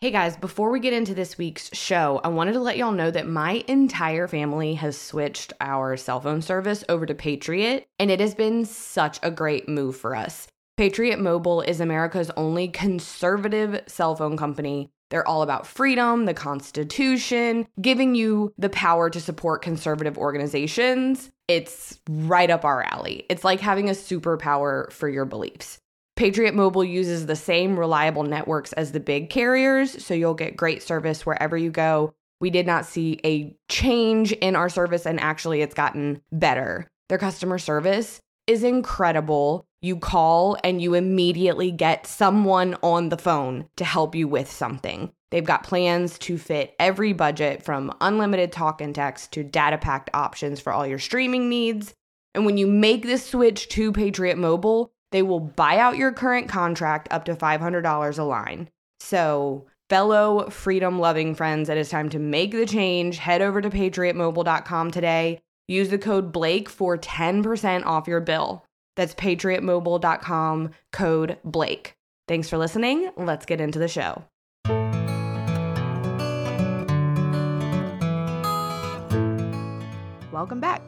Hey guys, before we get into this week's show, I wanted to let y'all know that my entire family has switched our cell phone service over to Patriot, and it has been such a great move for us. Patriot Mobile is America's only conservative cell phone company. They're all about freedom, the Constitution, giving you the power to support conservative organizations. It's right up our alley. It's like having a superpower for your beliefs. Patriot Mobile uses the same reliable networks as the big carriers, so you'll get great service wherever you go. We did not see a change in our service, and actually, it's gotten better. Their customer service is incredible. You call and you immediately get someone on the phone to help you with something. They've got plans to fit every budget from unlimited talk and text to data packed options for all your streaming needs. And when you make this switch to Patriot Mobile, they will buy out your current contract up to $500 a line. So, fellow freedom loving friends, it is time to make the change. Head over to patriotmobile.com today. Use the code Blake for 10% off your bill. That's patriotmobile.com code Blake. Thanks for listening. Let's get into the show. Welcome back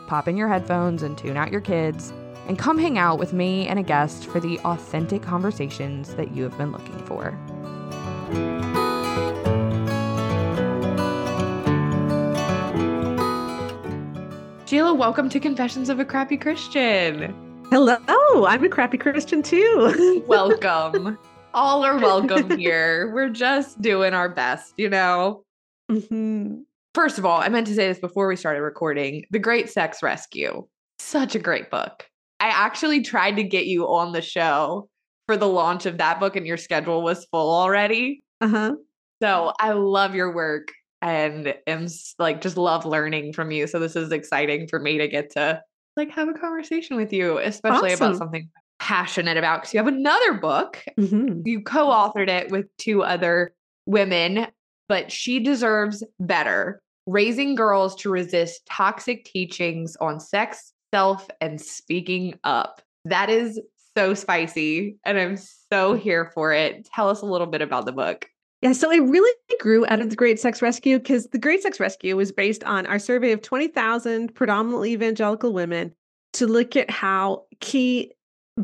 pop in your headphones and tune out your kids, and come hang out with me and a guest for the authentic conversations that you have been looking for. Sheila, welcome to Confessions of a Crappy Christian. Hello, I'm a crappy Christian too. welcome. All are welcome here. We're just doing our best, you know? Mm-hmm. First of all, I meant to say this before we started recording The Great Sex Rescue. Such a great book. I actually tried to get you on the show for the launch of that book, and your schedule was full already. Uh huh. So I love your work and am like just love learning from you. So this is exciting for me to get to like have a conversation with you, especially awesome. about something passionate about because you have another book. Mm-hmm. You co-authored it with two other women but she deserves better. Raising girls to resist toxic teachings on sex, self, and speaking up. That is so spicy, and I'm so here for it. Tell us a little bit about the book. Yeah, so it really grew out of the Great Sex Rescue because the Great Sex Rescue was based on our survey of 20,000 predominantly evangelical women to look at how key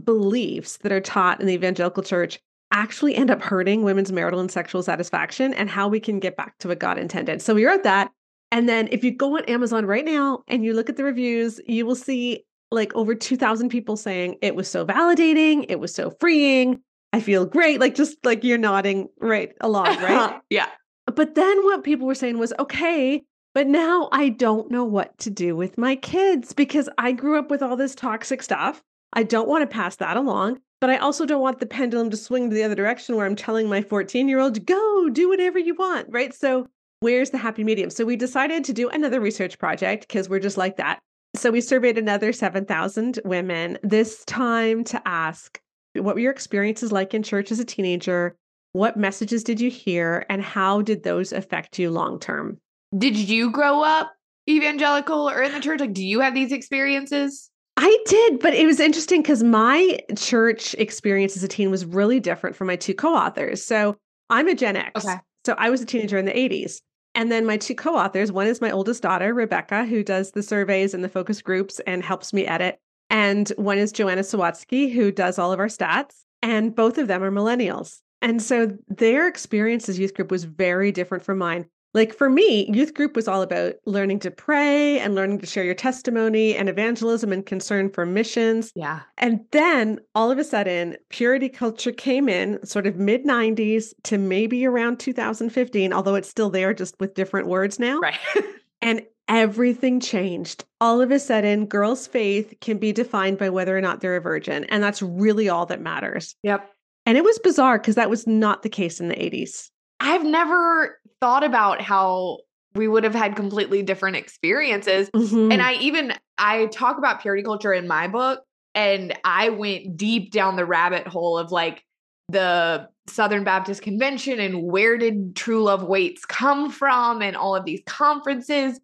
beliefs that are taught in the evangelical church actually end up hurting women's marital and sexual satisfaction and how we can get back to what God intended. So we wrote that. And then if you go on Amazon right now and you look at the reviews, you will see like over 2,000 people saying it was so validating, it was so freeing. I feel great. Like just like you're nodding right along, right? yeah. But then what people were saying was, okay, but now I don't know what to do with my kids because I grew up with all this toxic stuff. I don't want to pass that along. But I also don't want the pendulum to swing to the other direction where I'm telling my 14 year old, go do whatever you want. Right. So, where's the happy medium? So, we decided to do another research project because we're just like that. So, we surveyed another 7,000 women, this time to ask what were your experiences like in church as a teenager? What messages did you hear? And how did those affect you long term? Did you grow up evangelical or in the church? Like, do you have these experiences? I did, but it was interesting because my church experience as a teen was really different from my two co authors. So I'm a Gen X. Okay. So I was a teenager in the 80s. And then my two co authors one is my oldest daughter, Rebecca, who does the surveys and the focus groups and helps me edit. And one is Joanna Sawatsky, who does all of our stats. And both of them are millennials. And so their experience as youth group was very different from mine. Like for me, youth group was all about learning to pray and learning to share your testimony and evangelism and concern for missions. Yeah. And then all of a sudden, purity culture came in sort of mid 90s to maybe around 2015, although it's still there just with different words now. Right. and everything changed. All of a sudden, girls' faith can be defined by whether or not they're a virgin. And that's really all that matters. Yep. And it was bizarre because that was not the case in the 80s. I've never thought about how we would have had completely different experiences. Mhm. And I even I talk about purity culture in my book and I went deep down the rabbit hole of like the Southern Baptist Convention and where did true love waits come from and all of these conferences.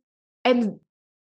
And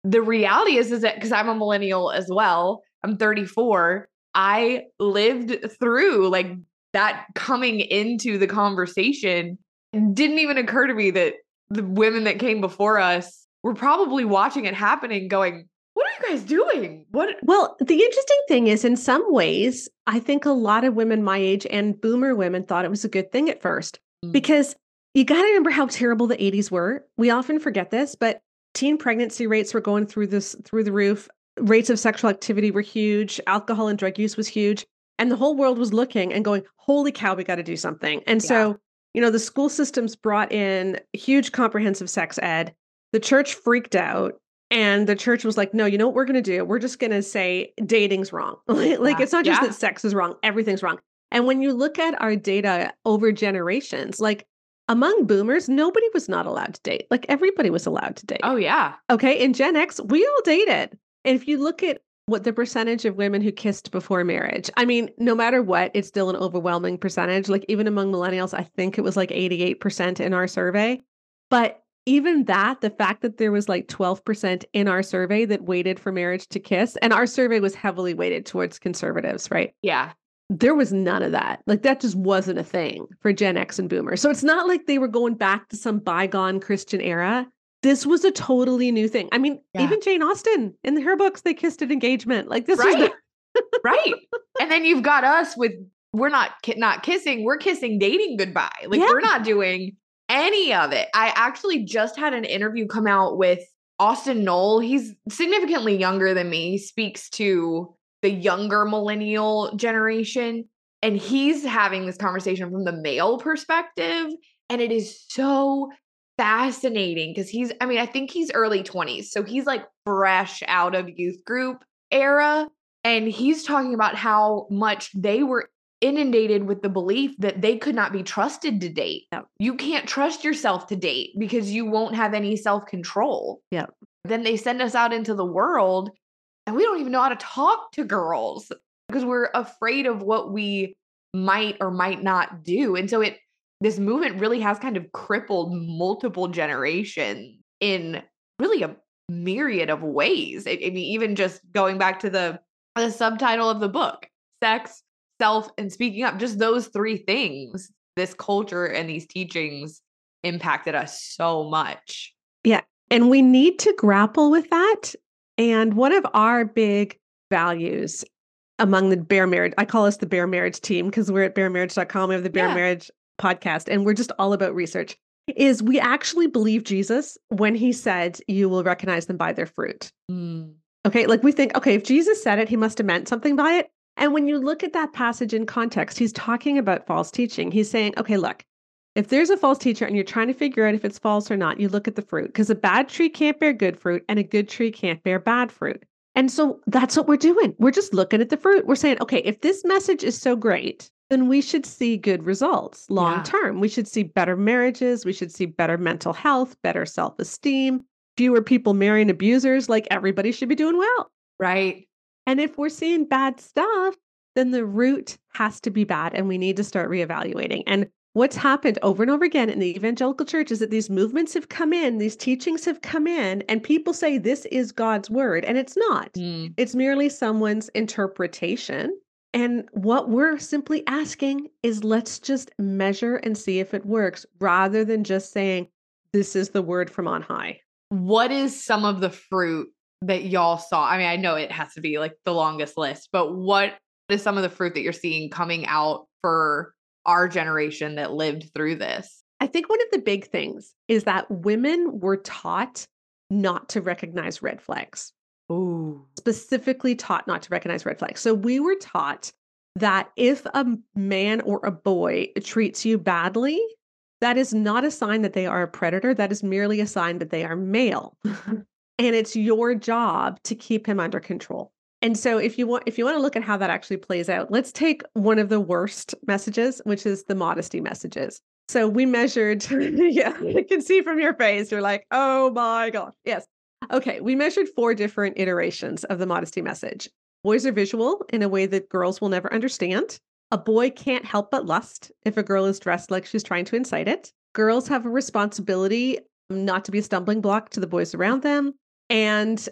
the reality is is that because I'm a millennial as well, I'm 34, I lived through like that coming into the conversation. Didn't even occur to me that the women that came before us were probably watching it happening going, what are you guys doing? What Well, the interesting thing is, in some ways, I think a lot of women my age and boomer women thought it was a good thing at first Mm. because you got to remember how terrible the 80s were. We often forget this, but teen pregnancy rates were going through this through the roof. Rates of sexual activity were huge. Alcohol and drug use was huge. And the whole world was looking and going, holy cow, we got to do something. And so, you know, the school systems brought in huge comprehensive sex ed. The church freaked out and the church was like, no, you know what we're going to do? We're just going to say dating's wrong. like, Yeah. it's not just Yeah. that sex is wrong, everything's wrong. And when you look at our data over generations, like among boomers, nobody was not allowed to date. Like everybody was allowed to date. Oh yeah. Okay. In Gen X, we all dated. And if you look at what the percentage of women who kissed before marriage, I mean, no matter what, it's still an overwhelming percentage. Like even among millennials, I think it was like 88% in our survey. But even that, the fact that there was like 12% in our survey that waited for marriage to kiss, and our survey was heavily weighted towards conservatives, right? Yeah. There was none of that. Like that just wasn't a thing for Gen X and Boomers. So it's not like they were going back to some bygone Christian era. This was a totally new thing. I mean, Yeah. even Jane Austen in her books, they kissed at engagement. Like this Right. was right. And then you've got us with we're not not kissing, we're kissing dating goodbye. Like Yeah. we're not doing any of it. I actually just had an interview come out with Austin Knoll. He's significantly younger than me. He speaks to the younger millennial generation and he's having this conversation from the male perspective and it is so fascinating because he's I mean, I think he's early 20s. So he's like fresh out of youth group era and he's talking about how much they were inundated with the belief that they could not be trusted to date. Yep. You can't trust yourself to date because you won't have any self control. Yeah. Then they send us out into the world and we don't even know how to talk to girls because we're afraid of what we might or might not do. And so it this movement really has kind of crippled multiple generations in really a myriad of ways. I, I mean, even just going back to the the subtitle of the book, sex, self, and speaking up, just those three things, this culture and these teachings impacted us so much. Yeah. And we need to grapple with that. And one of our big values among the Bare Marriage, I call us the Bare Marriage team because we're at baremarriage.com. We have the Bare Yeah. Marriage podcast, and we're just all about research. Is we actually believe Jesus when he said, You will recognize them by their fruit. Mm. Okay. Like we think, okay, if Jesus said it, he must have meant something by it. And when you look at that passage in context, he's talking about false teaching. He's saying, okay, look, if there's a false teacher and you're trying to figure out if it's false or not, you look at the fruit because a bad tree can't bear good fruit and a good tree can't bear bad fruit. And so that's what we're doing. We're just looking at the fruit. We're saying, okay, if this message is so great, then we should see good results long Yeah. term. We should see better marriages. We should see better mental health, better self esteem, fewer people marrying abusers. Like everybody should be doing well. Right. And if we're seeing bad stuff, then the root has to be bad and we need to start reevaluating. And what's happened over and over again in the evangelical church is that these movements have come in, these teachings have come in, and people say this is God's word, and it's not. Mm. It's merely someone's interpretation. And what we're simply asking is let's just measure and see if it works rather than just saying, this is the word from on high. What is some of the fruit that y'all saw? I mean, I know it has to be like the longest list, but what is some of the fruit that you're seeing coming out for our generation that lived through this? I think one of the big things is that women were taught not to recognize red flags, Ooh. specifically taught not to recognize red flags. So we were taught that if a man or a boy treats you badly, that is not a sign that they are a predator. That is merely a sign that they are male. and it's your job to keep him under control. And so if you want if you want to look at how that actually plays out, let's take one of the worst messages, which is the modesty messages. So we measured, yeah, I can see from your face. You're like, oh my God. Yes. Okay. We measured four different iterations of the modesty message. Boys are visual in a way that girls will never understand. A boy can't help but lust if a girl is dressed like she's trying to incite it. Girls have a responsibility not to be a stumbling block to the boys around them. And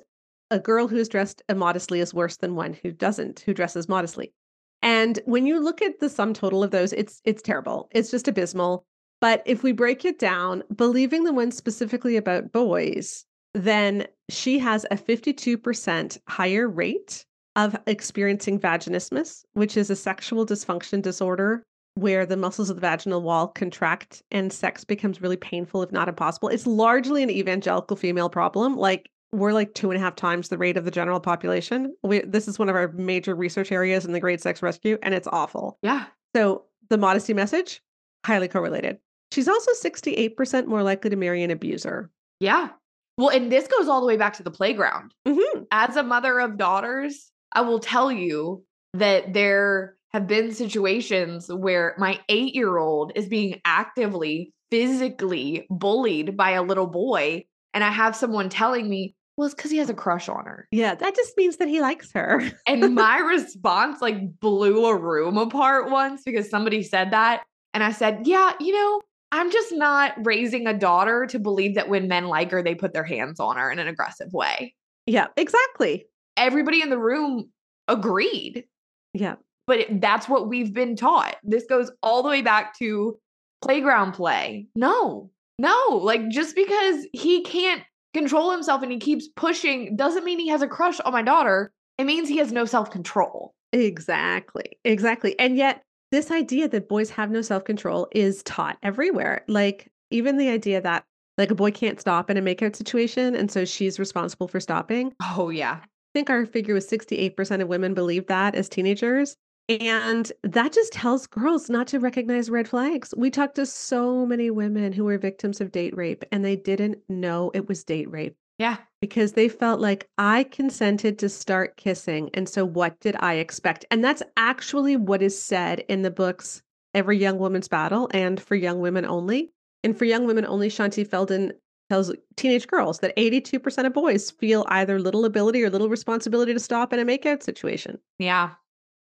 a girl who is dressed immodestly is worse than one who doesn't, who dresses modestly. And when you look at the sum total of those, it's it's terrible. It's just abysmal. But if we break it down, believing the one specifically about boys, then she has a 52% higher rate of experiencing vaginismus, which is a sexual dysfunction disorder where the muscles of the vaginal wall contract and sex becomes really painful, if not impossible. It's largely an evangelical female problem. Like we're like two and a half times the rate of the general population. We, this is one of our major research areas in the Great Sex Rescue, and it's awful. Yeah. So the modesty message, highly correlated. She's also 68% more likely to marry an abuser. Yeah. Well, and this goes all the way back to the playground. Mm-hmm. As a mother of daughters, I will tell you that there have been situations where my eight year old is being actively, physically bullied by a little boy. And I have someone telling me, well, it's because he has a crush on her. Yeah, that just means that he likes her. and my response like blew a room apart once because somebody said that. And I said, yeah, you know, I'm just not raising a daughter to believe that when men like her, they put their hands on her in an aggressive way. Yeah, exactly. Everybody in the room agreed. Yeah. But that's what we've been taught. This goes all the way back to playground play. No, no. Like just because he can't control himself and he keeps pushing doesn't mean he has a crush on my daughter. It means he has no self control. Exactly. Exactly. And yet, this idea that boys have no self control is taught everywhere. Like, even the idea that like a boy can't stop in a makeout situation. And so she's responsible for stopping. Oh, yeah. I think our figure was 68% of women believe that as teenagers. And that just tells girls not to recognize red flags. We talked to so many women who were victims of date rape and they didn't know it was date rape Yeah. Because they felt like I consented to start kissing. And so what did I expect? And that's actually what is said in the books Every Young Woman's Battle and For Young Women Only. And For Young Women Only, Shaunti Feldhahn tells teenage girls that 82% of boys feel either little ability or little responsibility to stop in a makeout situation. Yeah.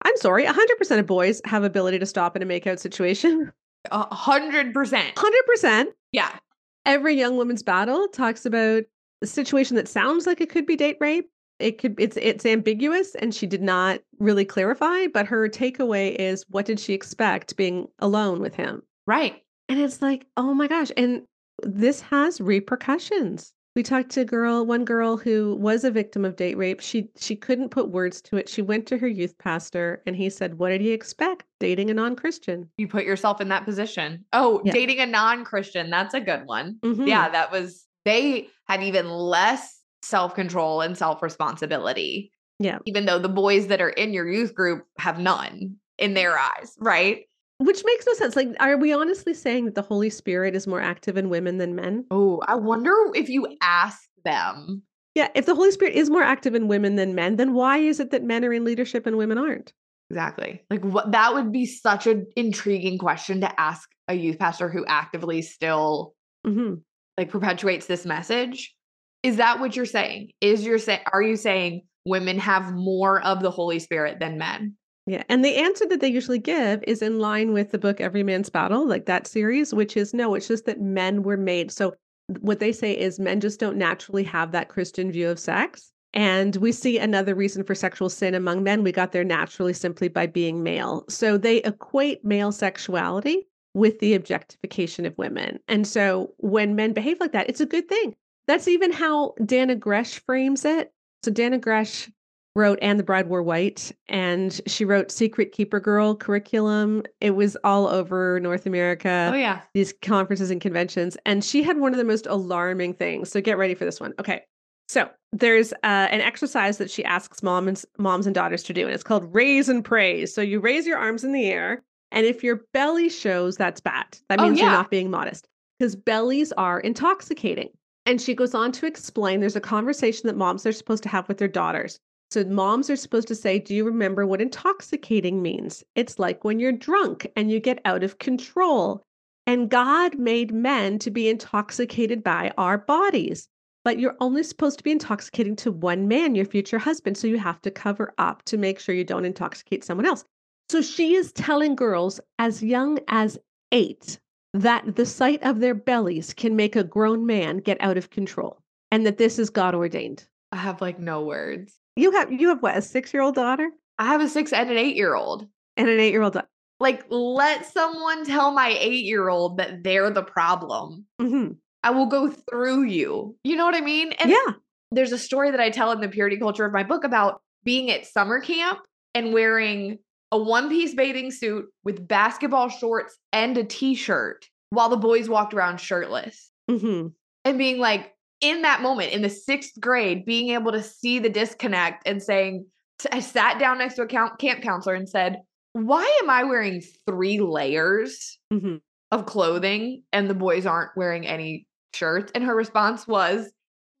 I'm sorry, 100% of boys have ability to stop in a makeout situation. A hundred percent. 100%. Yeah. Every young woman's battle talks about situation that sounds like it could be date rape. It could it's it's ambiguous and she did not really clarify, but her takeaway is what did she expect being alone with him? Right. And it's like, "Oh my gosh." And this has repercussions. We talked to a girl, one girl who was a victim of date rape. She she couldn't put words to it. She went to her youth pastor and he said, "What did he expect? Dating a non-Christian?" You put yourself in that position. Oh, Yeah. dating a non Christian. That's a good one. Mhm. Yeah. That was, they have even less self control and self responsibility. Yeah. Even though the boys that are in your youth group have none in their eyes. Right. Which makes no sense. Like, are we honestly saying that the Holy Spirit is more active in women than men? Oh, I wonder if you ask them. Yeah, if the Holy Spirit is more active in women than men, then why is it that men are in leadership and women aren't? Exactly. Like what that would be such an intriguing question to ask a youth pastor who actively still hmm like perpetuates this message. Is that what you're saying? Is you're saying are you saying women have more of the Holy Spirit than men? Yeah. And the answer that they usually give is in line with the book Every Man's Battle, like that series, which is no, it's just that men were made. So what they say is men just don't naturally have that Christian view of sex. And we see another reason for sexual sin among men. We got there naturally simply by being male. So they equate male sexuality with the objectification of women. And so when men behave like that, it's a good thing. That's even how Dannah Gresh frames it. So Dannah Gresh wrote And the Bride Wore White, and she wrote Secret Keeper Girl curriculum. It was all over North America oh yeah. these conferences and conventions and she had one of the most alarming things so get ready for this one okay so there's uh, an exercise that she asks moms moms and daughters to do and it's called raise and praise so you raise your arms in the air and if your belly shows that's bad that Oh, means you're not being modest because bellies are intoxicating and she goes on to explain there's a conversation that moms are supposed to have with their daughters so moms are supposed to say, Do you remember what intoxicating means? It's like when you're drunk and you get out of control. And God made men to be intoxicated by our bodies. But you're only supposed to be intoxicating to one man, your future husband. So you have to cover up to make sure you don't intoxicate someone else. So she is telling girls as young as eight that the sight of their bellies can make a grown man get out of control and that this is God ordained. I have like no words. You have you have what, a six year old daughter? I have a six and an eight year old. And an eight year old Like, let someone tell my eight year old that they're the problem. mm-hmm. I will go through you. You know what I mean? And Yeah. there's a story that I tell in the purity culture of my book about being at summer camp and wearing a one piece bathing suit with basketball shorts and a t shirt while the boys walked around shirtless Mm-hmm. and being like, in that moment in the sixth grade, being able to see the disconnect and saying, I sat down next to a camp, counselor and said, Why am I wearing three layers Mm-hmm. of clothing and the boys aren't wearing any shirts? And her response was,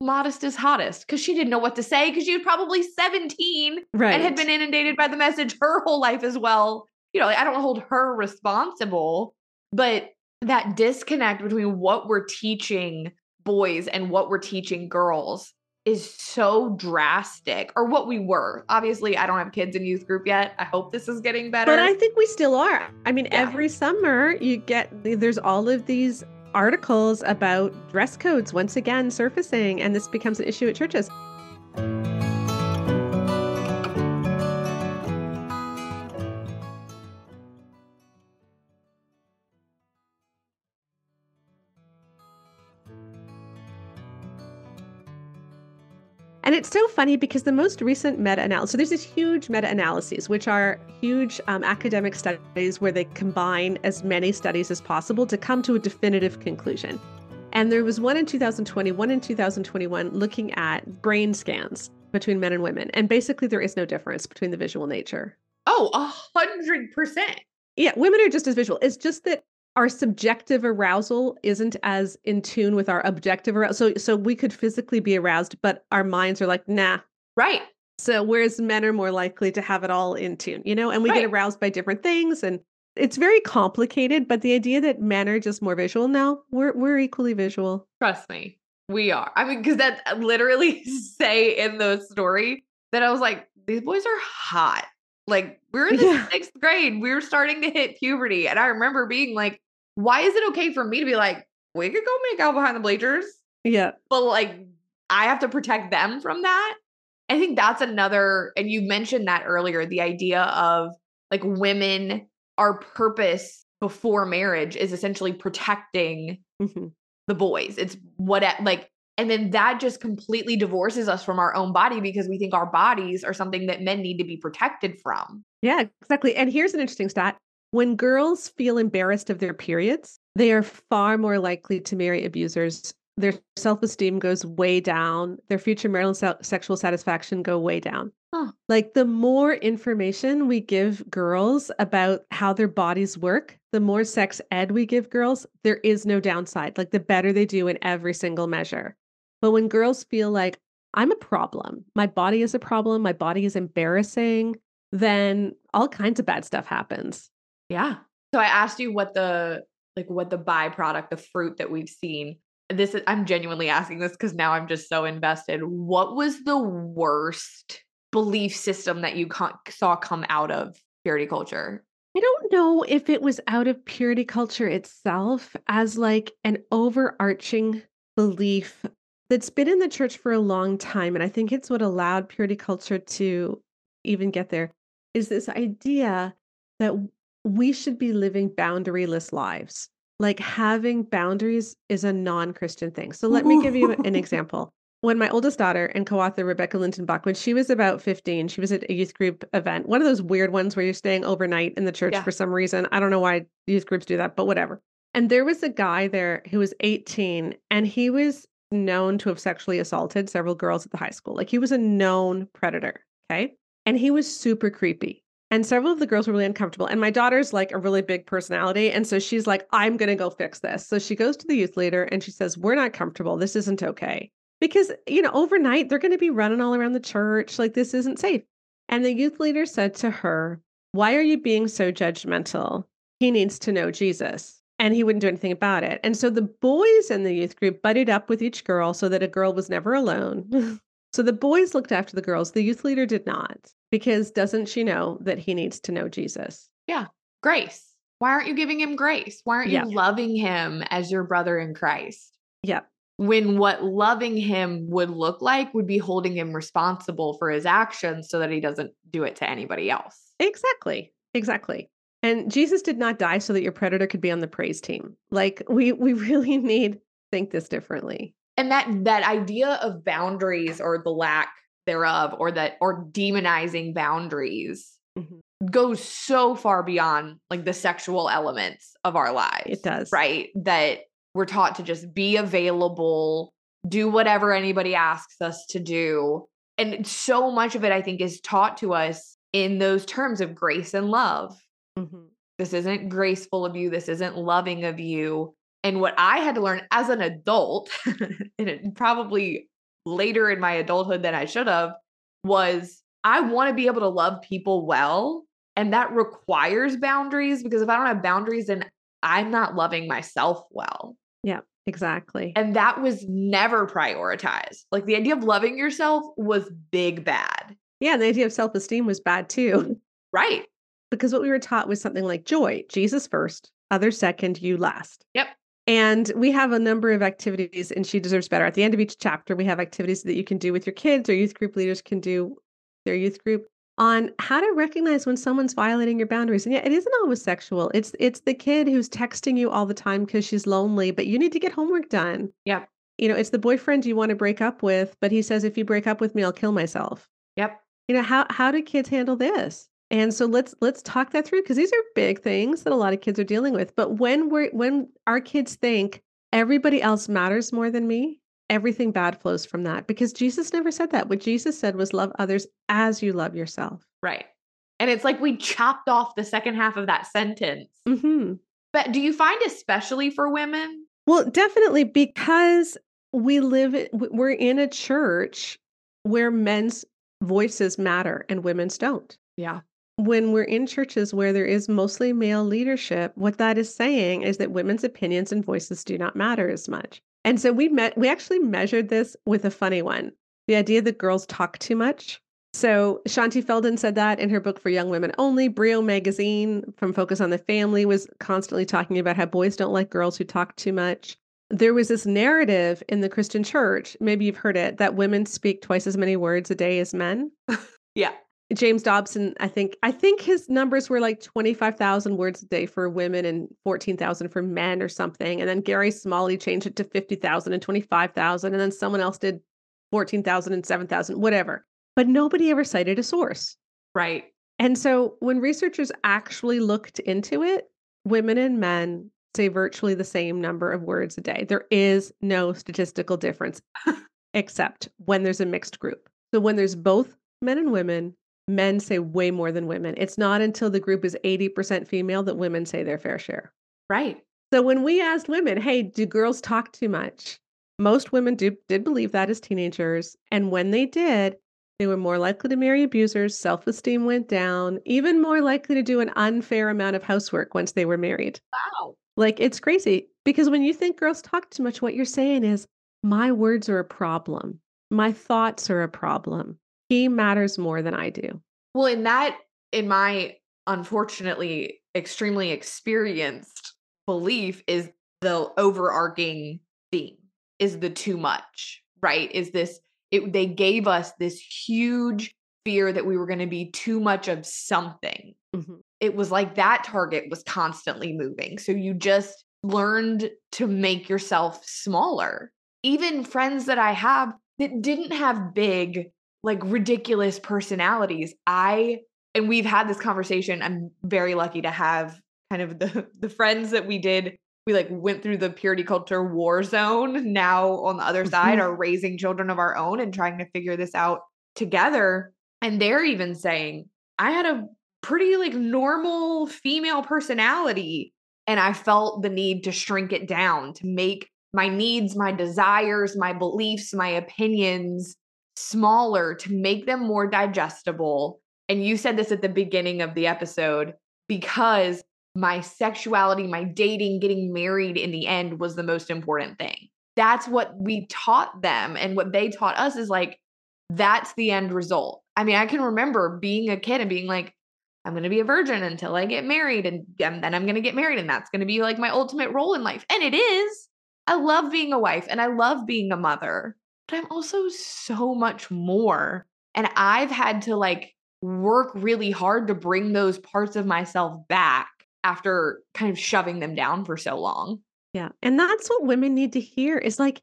Modest is hottest because she didn't know what to say because she was probably 17 Right. and had been inundated by the message her whole life as well. You know, like, I don't hold her responsible, but that disconnect between what we're teaching boys and what we're teaching girls is so drastic, or what we were. Obviously, I don't have kids in youth group yet. I hope this is getting better. But I think we still are. I mean, Yeah. every summer you get there's all of these articles about dress codes once again surfacing, and this becomes an issue at churches. And it's so funny because the most recent meta analysis, so there's these huge meta analyses, which are huge um, academic studies where they combine as many studies as possible to come to a definitive conclusion. And there was one in 2020, one in 2021 looking at brain scans between men and women. And basically, there is no difference between the visual nature. oh, a hundred percent. Yeah, women are just as visual. It's just that our subjective arousal isn't as in tune with our objective arousal. So, so we could physically be aroused, but our minds are like, nah, Right. So whereas men are more likely to have it all in tune, you know, and we get aroused by different things and it's very complicated, but the idea that men are just more visual now, we're we're equally visual. Trust me, we are. I mean, because that uh, literally say in the story that I was like, these boys are hot. Like, we're in the Yeah. sixth grade. We were starting to hit puberty. And I remember being like, why is it okay for me to be like, we could go make out behind the bleachers? Yeah. But like, I have to protect them from that. I think that's another, and you mentioned that earlier the idea of like women, our purpose before marriage is essentially protecting Mhm. the boys. It's what like and then that just completely divorces us from our own body because we think our bodies are something that men need to be protected from. Yeah, exactly. And here's an interesting stat. When girls feel embarrassed of their periods, they are far more likely to marry abusers. Their self-esteem goes way down. Their future marital se- sexual satisfaction go way down. Huh. Like the more information we give girls about how their bodies work, the more sex ed we give girls, there is no downside. Like the better they do in every single measure. But when girls feel like I'm a problem, my body is a problem, my body is embarrassing, then all kinds of bad stuff happens. Yeah. So I asked you what the like what the byproduct, the fruit that we've seen. This is I'm genuinely asking this because now I'm just so invested. What was the worst belief system that you saw come out of purity culture? I don't know if it was out of purity culture itself as like an overarching belief that's been in the church for a long time. And I think it's what allowed purity culture to even get there is this idea that we should be living boundaryless lives. Like having boundaries is a non Christian thing. So let me give you an example. When my oldest daughter and co author Rebecca Lindenbach, when she was about 15, she was at a youth group event, one of those weird ones where you're staying overnight in the church Yeah. for some reason. I don't know why youth groups do that, but whatever. And there was a guy there who was 18 and he was known to have sexually assaulted several girls at the high school. Like he was a known predator. Okay. And he was super creepy. And several of the girls were really uncomfortable. And my daughter's like a really big personality. And so she's like, I'm going to go fix this. So she goes to the youth leader and she says, We're not comfortable. This isn't okay. Because, you know, overnight they're going to be running all around the church. Like this isn't safe. And the youth leader said to her, Why are you being so judgmental? He needs to know Jesus. And he wouldn't do anything about it. And so the boys in the youth group buddied up with each girl so that a girl was never alone. so the boys looked after the girls. The youth leader did not, because doesn't she know that he needs to know Jesus? Yeah. Grace. Why aren't you giving him grace? Why aren't Yeah. you loving him as your brother in Christ? Yep. When what loving him would look like would be holding him responsible for his actions so that he doesn't do it to anybody else. Exactly. Exactly. And Jesus did not die so that your predator could be on the praise team. Like we we really need to think this differently. and that that idea of boundaries or the lack thereof or that or demonizing boundaries Mhm. goes so far beyond like the sexual elements of our lives It does. right that we're taught to just be available do whatever anybody asks us to do and so much of it i think is taught to us in those terms of grace and love Mhm. this isn't graceful of you this isn't loving of you and what i had to learn as an adult and probably later in my adulthood than i should have was i want to be able to love people well and that requires boundaries because if i don't have boundaries then i'm not loving myself well Yeah, Exactly. and that was never prioritized like the idea of loving yourself was big bad Yeah, the idea of self-esteem was bad too. right because what we were taught was something like joy, Jesus first, others second, you last. Yep. And we have a number of activities, and she deserves better. At the end of each chapter, we have activities that you can do with your kids or youth group leaders can do their youth group on how to recognize when someone's violating your boundaries. And yeah, it isn't always sexual. It's it's the kid who's texting you all the time because she's lonely, but you need to get homework done. Yep. You know, it's the boyfriend you want to break up with, but he says if you break up with me, I'll kill myself yep you know how how do kids handle this and so let's let's talk that through because these are big things that a lot of kids are dealing with. But when we're when our kids think everybody else matters more than me everything bad flows from that because jesus never said that. What jesus said was love others as you love yourself. Right. And it's like we chopped off the second half of that sentence. Hmm But do you find especially for women? well definitely because we live we're in a church where men's voices matter and women's don't. Yeah. When we're in churches where there is mostly male leadership, what that is saying is that women's opinions and voices do not matter as much. And so we met we actually measured this with a funny one. The idea that girls talk too much. So Shaunti Feldhahn said that in her book for young women only. Brio magazine from Focus on the Family was constantly talking about how boys don't like girls who talk too much. There was this narrative in the Christian church, maybe you've heard it, that women speak twice as many words a day as men. Yeah. James Dobson, I think I think his numbers were like 25,000 words a day for women and 14,000 for men or something. And then Gary Smalley changed it to 50,000 and 25,000 and then someone else did 14,000 and 7,000, whatever. But nobody ever cited a source. Right. And so when researchers actually looked into it, women and men say virtually the same number of words a day. There is no statistical difference except when there's a mixed group. So when there's both men and women, men say way more than women. It's not until the group is 80% female that women say their fair share. Right. So when we asked women, hey, do girls talk too much? Most women do, did believe that as teenagers. And when they did, they were more likely to marry abusers, self esteem went down, even more likely to do an unfair amount of housework once they were married. Wow. Like it's crazy because when you think girls talk too much, what you're saying is, my words are a problem. My thoughts are a problem. He matters more than I do. Well, in that, in my unfortunately extremely experienced belief, is the overarching theme is the too much, right? Is this, it, they gave us this huge fear that we were going to be too much of something. Mhm. It was like that target was constantly moving. So you just learned to make yourself smaller. Even friends that I have that didn't have big, like ridiculous personalities, I and we've had this conversation. I'm very lucky to have kind of the the friends that we did. We like went through the purity culture war zone. Now on the other side Mhm. are raising children of our own and trying to figure this out together. And they're even saying, I had a pretty like normal female personality and I felt the need to shrink it down to make my needs, my desires, my beliefs, my opinions smaller to make them more digestible. And you said this at the beginning of the episode because my sexuality, my dating, getting married in the end was the most important thing. That's what we taught them. And what they taught us is like, that's the end result. I mean, I can remember being a kid and being like, I'm going to be a virgin until I get married. And, then I'm going to get married. And that's going to be like my ultimate role in life. And it is. I love being a wife and I love being a mother, but I'm also so much more. And I've had to like work really hard to bring those parts of myself back after kind of shoving them down for so long. Yeah. And that's what women need to hear is like,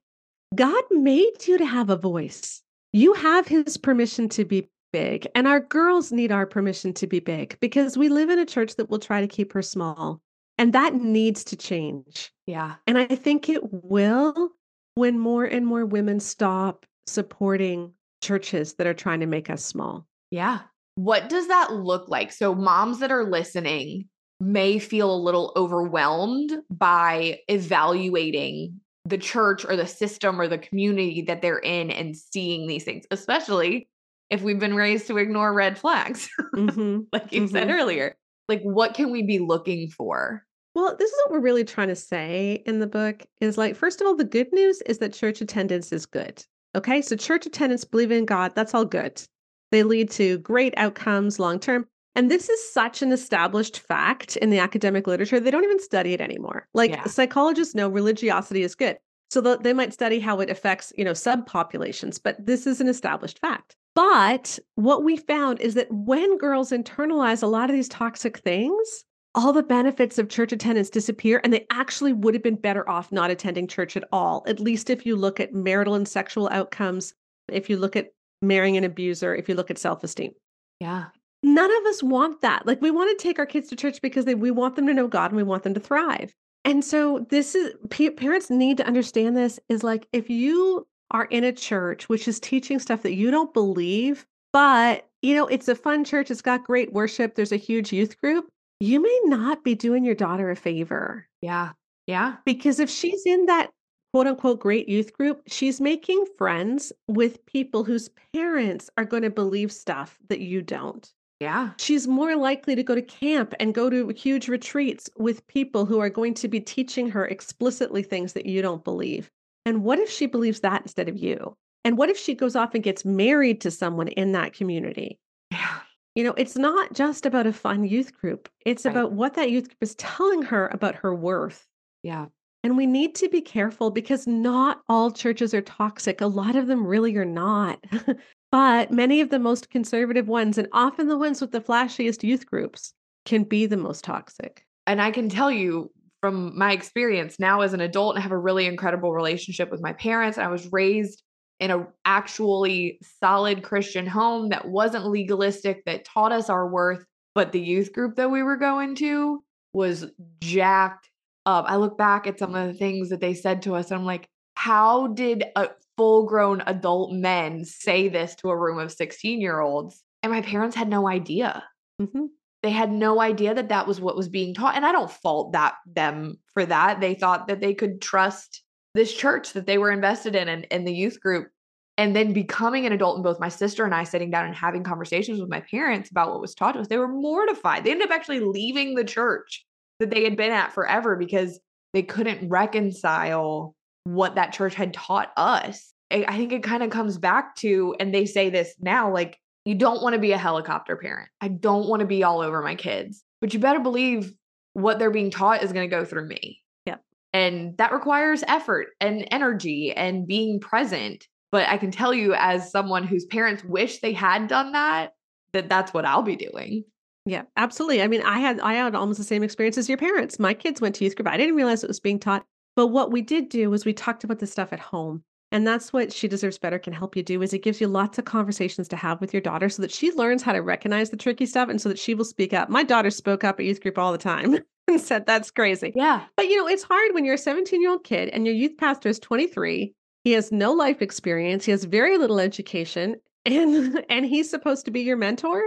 God made you to have a voice. You have his permission to be big. And our girls need our permission to be big because we live in a church that will try to keep her small. And that needs to change. Yeah. And I think it will when more and more women stop supporting churches that are trying to make us small. Yeah. What does that look like? So, moms that are listening may feel a little overwhelmed by evaluating the church or the system or the community that they're in and seeing these things, especially if we've been raised to ignore red flags, mm-hmm. like you mm-hmm. said earlier. Like, what can we be looking for? Well, this is what we're really trying to say in the book is like, first of all, the good news is that church attendance is good. Okay. So, church attendance, believe in God, that's all good. They lead to great outcomes long term. And this is such an established fact in the academic literature, they don't even study it anymore. Like yeah. psychologists know religiosity is good. So they might study how it affects, you know, subpopulations, but this is an established fact. But what we found is that when girls internalize a lot of these toxic things, all the benefits of church attendance disappear and they actually would have been better off not attending church at all. At least if you look at marital and sexual outcomes, if you look at marrying an abuser, if you look at self-esteem. Yeah. None of us want that. Like we want to take our kids to church because they, we want them to know God and we want them to thrive. And so this is parents need to understand this is like if you are in a church which is teaching stuff that you don't believe, but you know, it's a fun church, it's got great worship, there's a huge youth group, you may not be doing your daughter a favor. Yeah. Yeah. Because if she's in that quote unquote great youth group, she's making friends with people whose parents are going to believe stuff that you don't. Yeah. She's more likely to go to camp and go to huge retreats with people who are going to be teaching her explicitly things that you don't believe. And what if she believes that instead of you? And what if she goes off and gets married to someone in that community? You know, it's not just about a fun youth group. It's right. about what that youth group is telling her about her worth. Yeah. And we need to be careful because not all churches are toxic. A lot of them really are not. but many of the most conservative ones, and often the ones with the flashiest youth groups, can be the most toxic. And I can tell you from my experience now as an adult and have a really incredible relationship with my parents. I was raised in a actually solid Christian home that wasn't legalistic, that taught us our worth. But the youth group that we were going to was jacked up. I look back at some of the things that they said to us, and I'm like, how did a full grown adult men say this to a room of 16 year olds? And my parents had no idea. Mm-hmm. They had no idea that that was what was being taught. And I don't fault that them for that. They thought that they could trust this church that they were invested in and, in the youth group and then becoming an adult and both my sister and I sitting down and having conversations with my parents about what was taught to us, they were mortified. They ended up actually leaving the church that they had been at forever because they couldn't reconcile what that church had taught us. I think it kind of comes back to, and they say this now, like, you don't want to be a helicopter parent. I don't want to be all over my kids, but you better believe what they're being taught is going to go through me. And that requires effort and energy and being present. But I can tell you, as someone whose parents wish they had done that, that that's what I'll be doing. Yeah, absolutely. I mean, I had I had almost the same experience as your parents. My kids went to youth group. I didn't realize it was being taught. But what we did do was we talked about the stuff at home. And that's what She Deserves Better can help you do is it gives you lots of conversations to have with your daughter so that she learns how to recognize the tricky stuff and so that she will speak up. My daughter spoke up at youth group all the time. And said, That's crazy. Yeah. But you know, it's hard when you're a 17 year old kid and your youth pastor is 23. He has no life experience, he has very little education, and and he's supposed to be your mentor.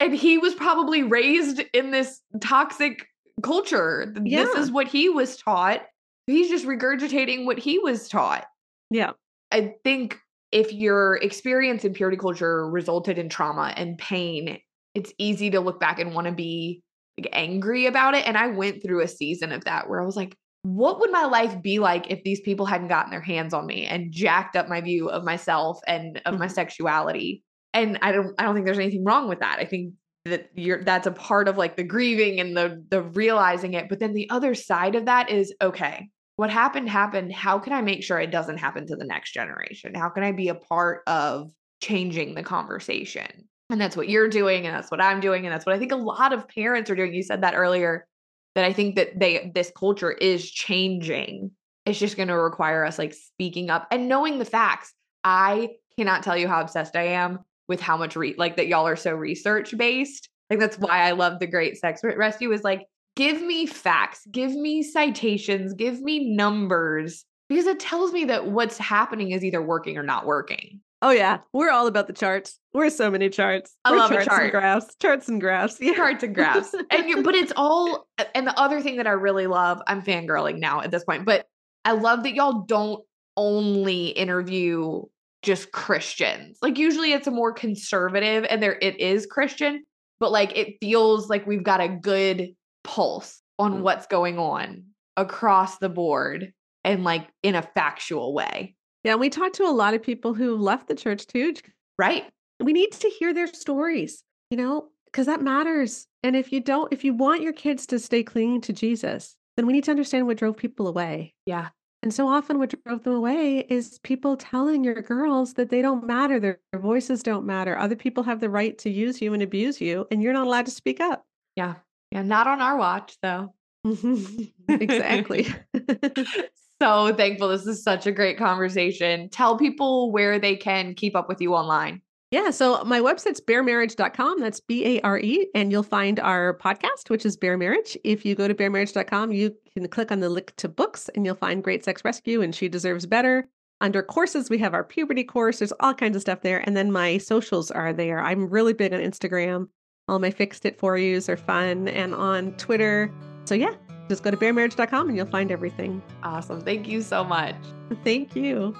And he was probably raised in this toxic culture. Yeah. This is what he was taught. He's just regurgitating what he was taught. Yeah. I think if your experience in purity culture resulted in trauma and pain, it's easy to look back and want to be like angry about it. And I went through a season of that where I was like, what would my life be like if these people hadn't gotten their hands on me and jacked up my view of myself and of my Mhm. sexuality? And I don't I don't think there's anything wrong with that. I think that you're that's a part of like the grieving and the the realizing it. But then the other side of that is okay, what happened happened. How can I make sure it doesn't happen to the next generation? How can I be a part of changing the conversation? And that's what you're doing and that's what I'm doing and that's what I think a lot of parents are doing. You said that earlier that I think that they this culture is changing. It's just going to require us like speaking up and knowing the facts. I cannot tell you how obsessed I am with how much re- like that y'all are so research based. Like that's why I love the Great Sex Rescue is like give me facts, give me citations, give me numbers because it tells me that what's happening is either working or not working. Oh yeah, we're all about the charts. We're so many charts. I We're love charts chart. and graphs. Charts and graphs. Yeah. charts and graphs. And you but it's all and the other thing that I really love, I'm fangirling now at this point, but I love that y'all don't only interview just Christians. Like usually it's a more conservative and there it is Christian, but like it feels like we've got a good pulse on Mm. what's going on across the board and like in a factual way. Yeah, we talked to a lot of people who left the church too. Right? We need to hear their stories, you know, because that matters. And if you don't, if you want your kids to stay clinging to Jesus, then we need to understand what drove people away. Yeah. And so often, what drove them away is people telling your girls that they don't matter, their, their voices don't matter. Other people have the right to use you and abuse you, and you're not allowed to speak up. Yeah. Yeah. Not on our watch though. exactly. so thankful. This is such a great conversation. Tell people where they can keep up with you online. Yeah, so my website's baremarriage.com. That's B A R E. And you'll find our podcast, which is Bare Marriage. If you go to baremarriage.com, you can click on the link to books and you'll find Great Sex Rescue and She Deserves Better. Under courses, we have our puberty course. There's all kinds of stuff there. And then my socials are there. I'm really big on Instagram. All my fixed it for yous are fun and on Twitter. So yeah, just go to baremarriage.com and you'll find everything. Awesome. Thank you so much. Thank you.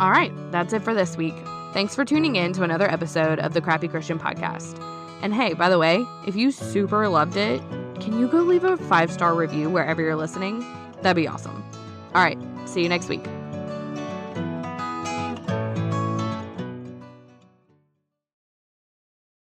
All right, that's it for this week. Thanks for tuning in to another episode of the Crappy Christian Podcast. And hey, by the way, if you super loved it, can you go leave a five star review wherever you're listening? That'd be awesome. All right, see you next week.